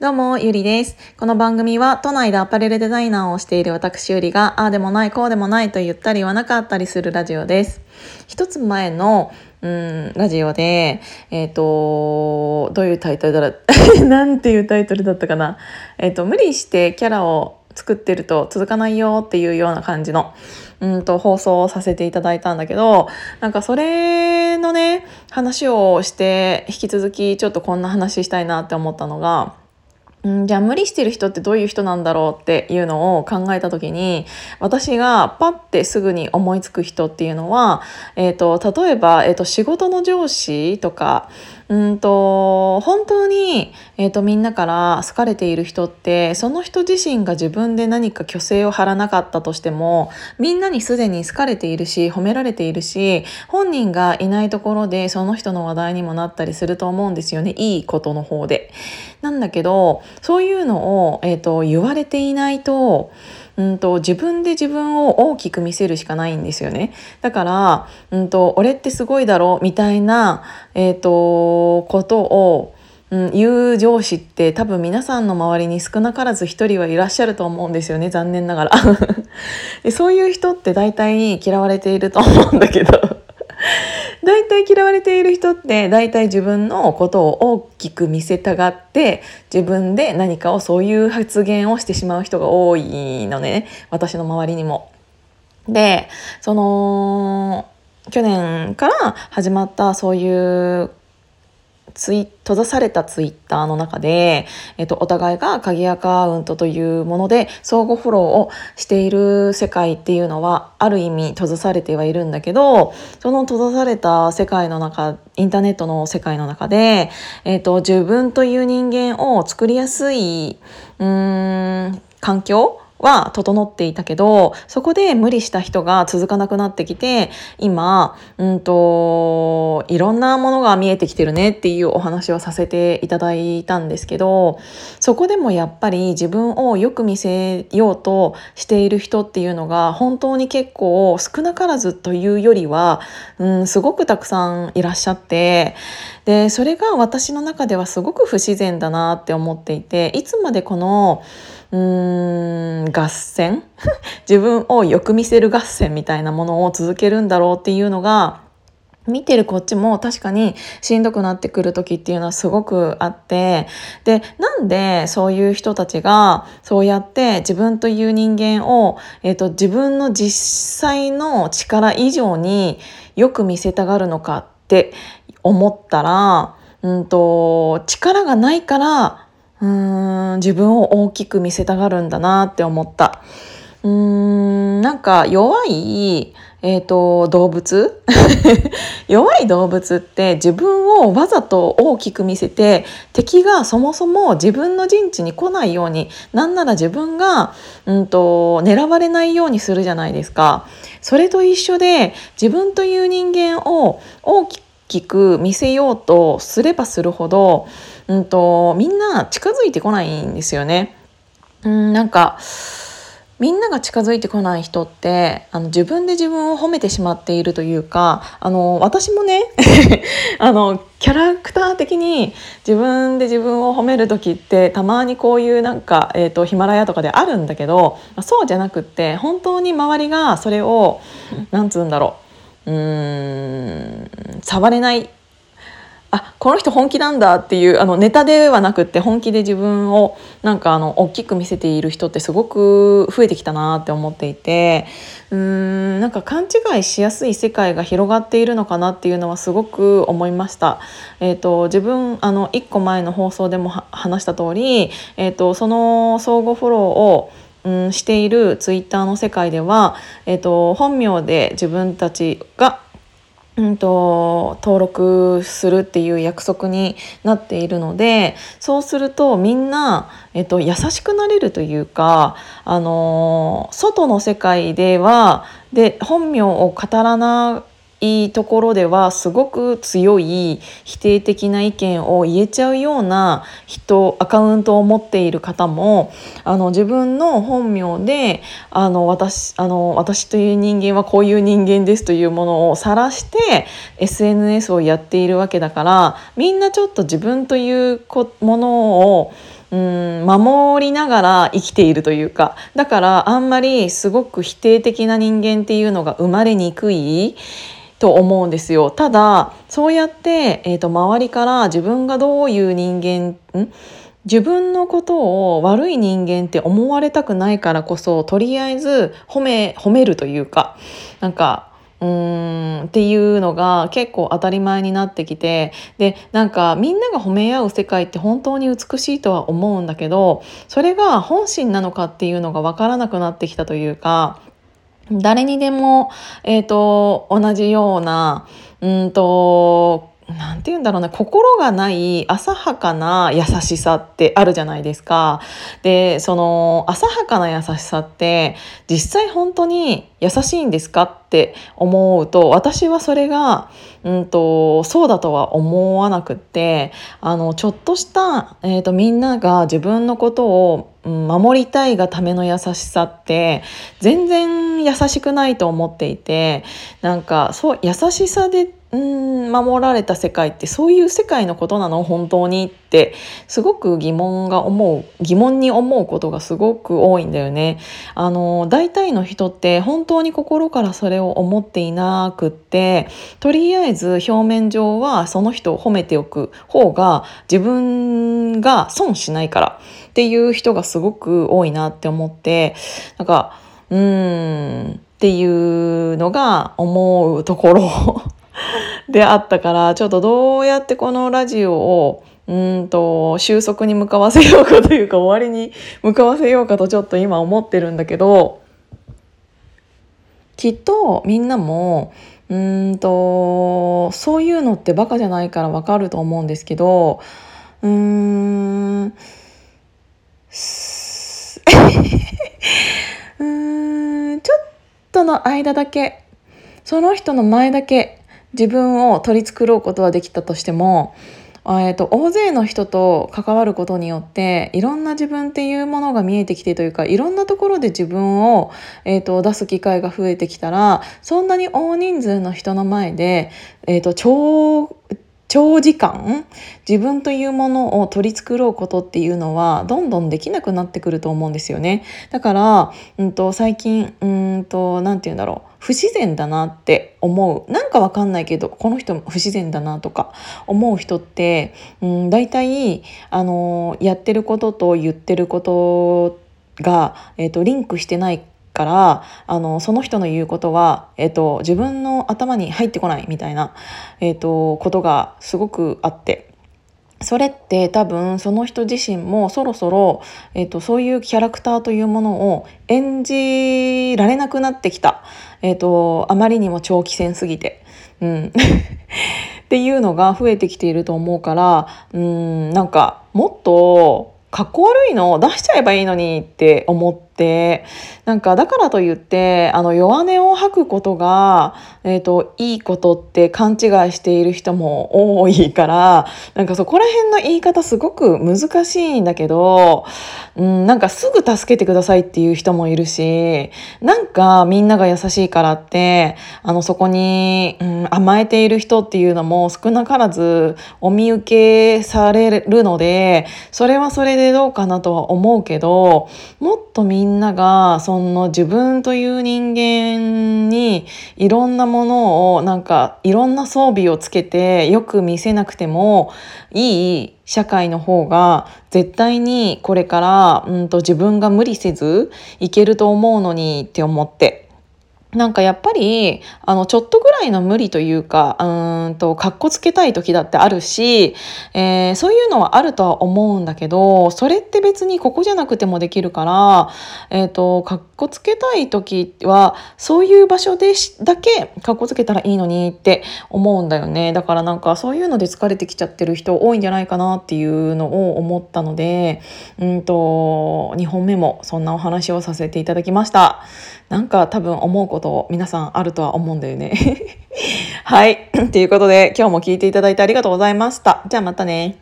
どうも、ゆりです。この番組は都内でアパレルデザイナーをしている私ゆりが、ああでもない、こうでもないと言ったり言わなかったりするラジオです。一つ前の、うん、ラジオで、えっ、ー、と、どういうタイトルだろう、なんていうタイトルだったかな。えっ、ー、と、無理してキャラを作ってると続かないよっていうような感じの、うんと放送をさせていただいたんだけど、なんかそれのね、話をして引き続きちょっとこんな話したいなって思ったのが、んじゃあ無理してる人ってどういう人なんだろうっていうのを考えた時に私がパッてすぐに思いつく人っていうのは、えーと、例えば、えーと仕事の上司とかうんと本当に、えーと、みんなから好かれている人ってその人自身が自分で何か虚勢を張らなかったとしてもみんなにすでに好かれているし褒められているし本人がいないところでその人の話題にもなったりすると思うんですよねいいことの方で。なんだけどそういうのを、えーと言われていないとうんと自分で自分を大きく見せるしかないんですよね。だから、うんと、俺ってすごいだろみたいな、えーと、ことを、うん、言う上司って多分皆さんの周りに少なからず一人はいらっしゃると思うんですよね。残念ながら。でそういう人って大体嫌われていると思うんだけど。大体嫌われている人って大体自分のことを大きく見せたがって自分で何かをそういう発言をしてしまう人が多いのね私の周りにも。でその去年から始まったそういうツイ閉ざされたツイッターの中で、えっと、お互いが鍵アカウントというもので相互フォローをしている世界っていうのはある意味閉ざされてはいるんだけどその閉ざされた世界の中インターネットの世界の中で、えっと、自分という人間を作りやすいうん環境は整っていたけどそこで無理した人が続かなくなってきて今うんといろんなものが見えてきてるねっていうお話をさせていただいたんですけどそこでもやっぱり自分をよく見せようとしている人っていうのが本当に結構少なからずというよりは、うん、すごくたくさんいらっしゃってでそれが私の中ではすごく不自然だなって思っていていつまでこのうーん合戦？自分をよく見せる合戦みたいなものを続けるんだろうっていうのが見てるこっちも確かにしんどくなってくる時っていうのはすごくあってでなんでそういう人たちがそうやって自分という人間を、えーと、自分の実際の力以上によく見せたがるのかって思ったら、うんと力がないからうん自分を大きく見せたがるんだなって思った。うーんなんか弱い、えーと、動物？弱い動物って自分をわざと大きく見せて敵がそもそも自分の陣地に来ないようになんなら自分が、うんと狙われないようにするじゃないですか。それと一緒で自分という人間を大きく見せようとすればするほどうんと、みんな近づいてこないんですよね。うん、なんか、みんなが近づいてこない人ってあの自分で自分を褒めてしまっているというかあの私もね あのキャラクター的に自分で自分を褒める時ってたまにこういうなんか、えーと、ヒマラヤとかであるんだけどそうじゃなくって本当に周りがそれをなんつうんだろううーん触れないあこの人本気なんだっていうあのネタではなくって本気で自分をなんかあの大きく見せている人ってすごく増えてきたなって思っていてうーんなんか勘違いしやすい世界が広がっているのかなっていうのはすごく思いました。えーと、自分あの1個前の放送でも話した通り、えーと、その相互フォローをうん、しているツイッターの世界では、えーと本名で自分たちがうんと、登録するっていう約束になっているのでそうするとみんな、えっと、優しくなれるというか、あの外の世界ではで本名を語らないいところではすごく強い否定的な意見を言えちゃうような人アカウントを持っている方もあの自分の本名であの私あの私という人間はこういう人間ですというものを晒して SNS をやっているわけだからみんなちょっと自分というものをうん守りながら生きているというかだからあんまりすごく否定的な人間っていうのが生まれにくい。と思うんですよ。ただそうやって、えーと、周りから自分がどういう人間ん？自分のことを悪い人間って思われたくないからこそとりあえず褒め褒めるというかなんかうーんっていうのが結構当たり前になってきてでなんかみんなが褒め合う世界って本当に美しいとは思うんだけどそれが本心なのかっていうのが分からなくなってきたというか誰にでも、えーと、同じようなうんとなんて言うんだろうな心がない浅はかな優しさってあるじゃないですか。でその浅はかな優しさって実際本当に優しいんですかって思うと私はそれが、うんと、そうだとは思わなくってあのちょっとした、えーと、みんなが自分のことを守りたいがための優しさって全然優しくないと思っていてなんかそう優しさでうん守られた世界ってそういう世界のことなの？本当に？ってすごく疑問が思う疑問に思うことがすごく多いんだよね。あの大体の人って本当に心からそれを思っていなくってとりあえず表面上はその人を褒めておく方が自分が損しないからっていう人がすごく多いなって思ってなんかうーんっていうのが思うところ。であったからちょっとどうやってこのラジオをうんと収束に向かわせようかというか終わりに向かわせようかとちょっと今思ってるんだけどきっとみんなもうんとそういうのってバカじゃないからわかると思うんですけどうーん うーんちょっとの間だけその人の前だけ自分を取り繕うことはできたとしてもえーと、大勢の人と関わることによっていろんな自分っていうものが見えてきてというかいろんなところで自分を、えーと、出す機会が増えてきたらそんなに大人数の人の前で、えーと、超長時間自分というものを取り繕うことっていうのはどんどんできなくなってくると思うんですよね。だから、うんと、最近うんと何て言うんだろう不自然だなって思うなんかわかんないけどこの人不自然だなとか思う人って、うん、大体あのやってることと言ってることが、えーとリンクしてないからあのその人の言うことは、えっと、自分の頭に入ってこないみたいな、えっと、ことがすごくあって。それって多分その人自身もそろそろ、えっと、そういうキャラクターというものを演じられなくなってきた、えっと、あまりにも長期戦すぎて。うん、っていうのが増えてきていると思うからうんなんかもっとかっこ悪いのを出しちゃえばいいのにって思ってなんかだからといってあの弱音を吐くことが、えーと、いいことって勘違いしている人も多いからなんかそこら辺の言い方すごく難しいんだけど、うん、なんかすぐ助けてくださいっていう人もいるしなんかみんなが優しいからってあのそこに、うん、甘えている人っていうのも少なからずお見受けされるのでそれはそれでどうかなとは思うけどもっとみんながその自分という人間にいろんなものをなんかいろんな装備をつけてよく見せなくてもいい社会の方が絶対にこれからうんと自分が無理せずいけると思うのにって思って。なんかやっぱりあのちょっとぐらいの無理というかうんとかっこつけたい時だってあるし、えー、そういうのはあるとは思うんだけどそれって別にここじゃなくてもできるから、えーと、かっこつけたい時はそういう場所でだけかっこつけたらいいのにって思うんだよねだからなんかそういうので疲れてきちゃってる人多いんじゃないかなっていうのを思ったのでうんと2本目もそんなお話をさせていただきました。なんか多分思うこと皆さんあるとは思うんだよね はい。ということで、今日も聞いていただいてありがとうございました。じゃあまたね。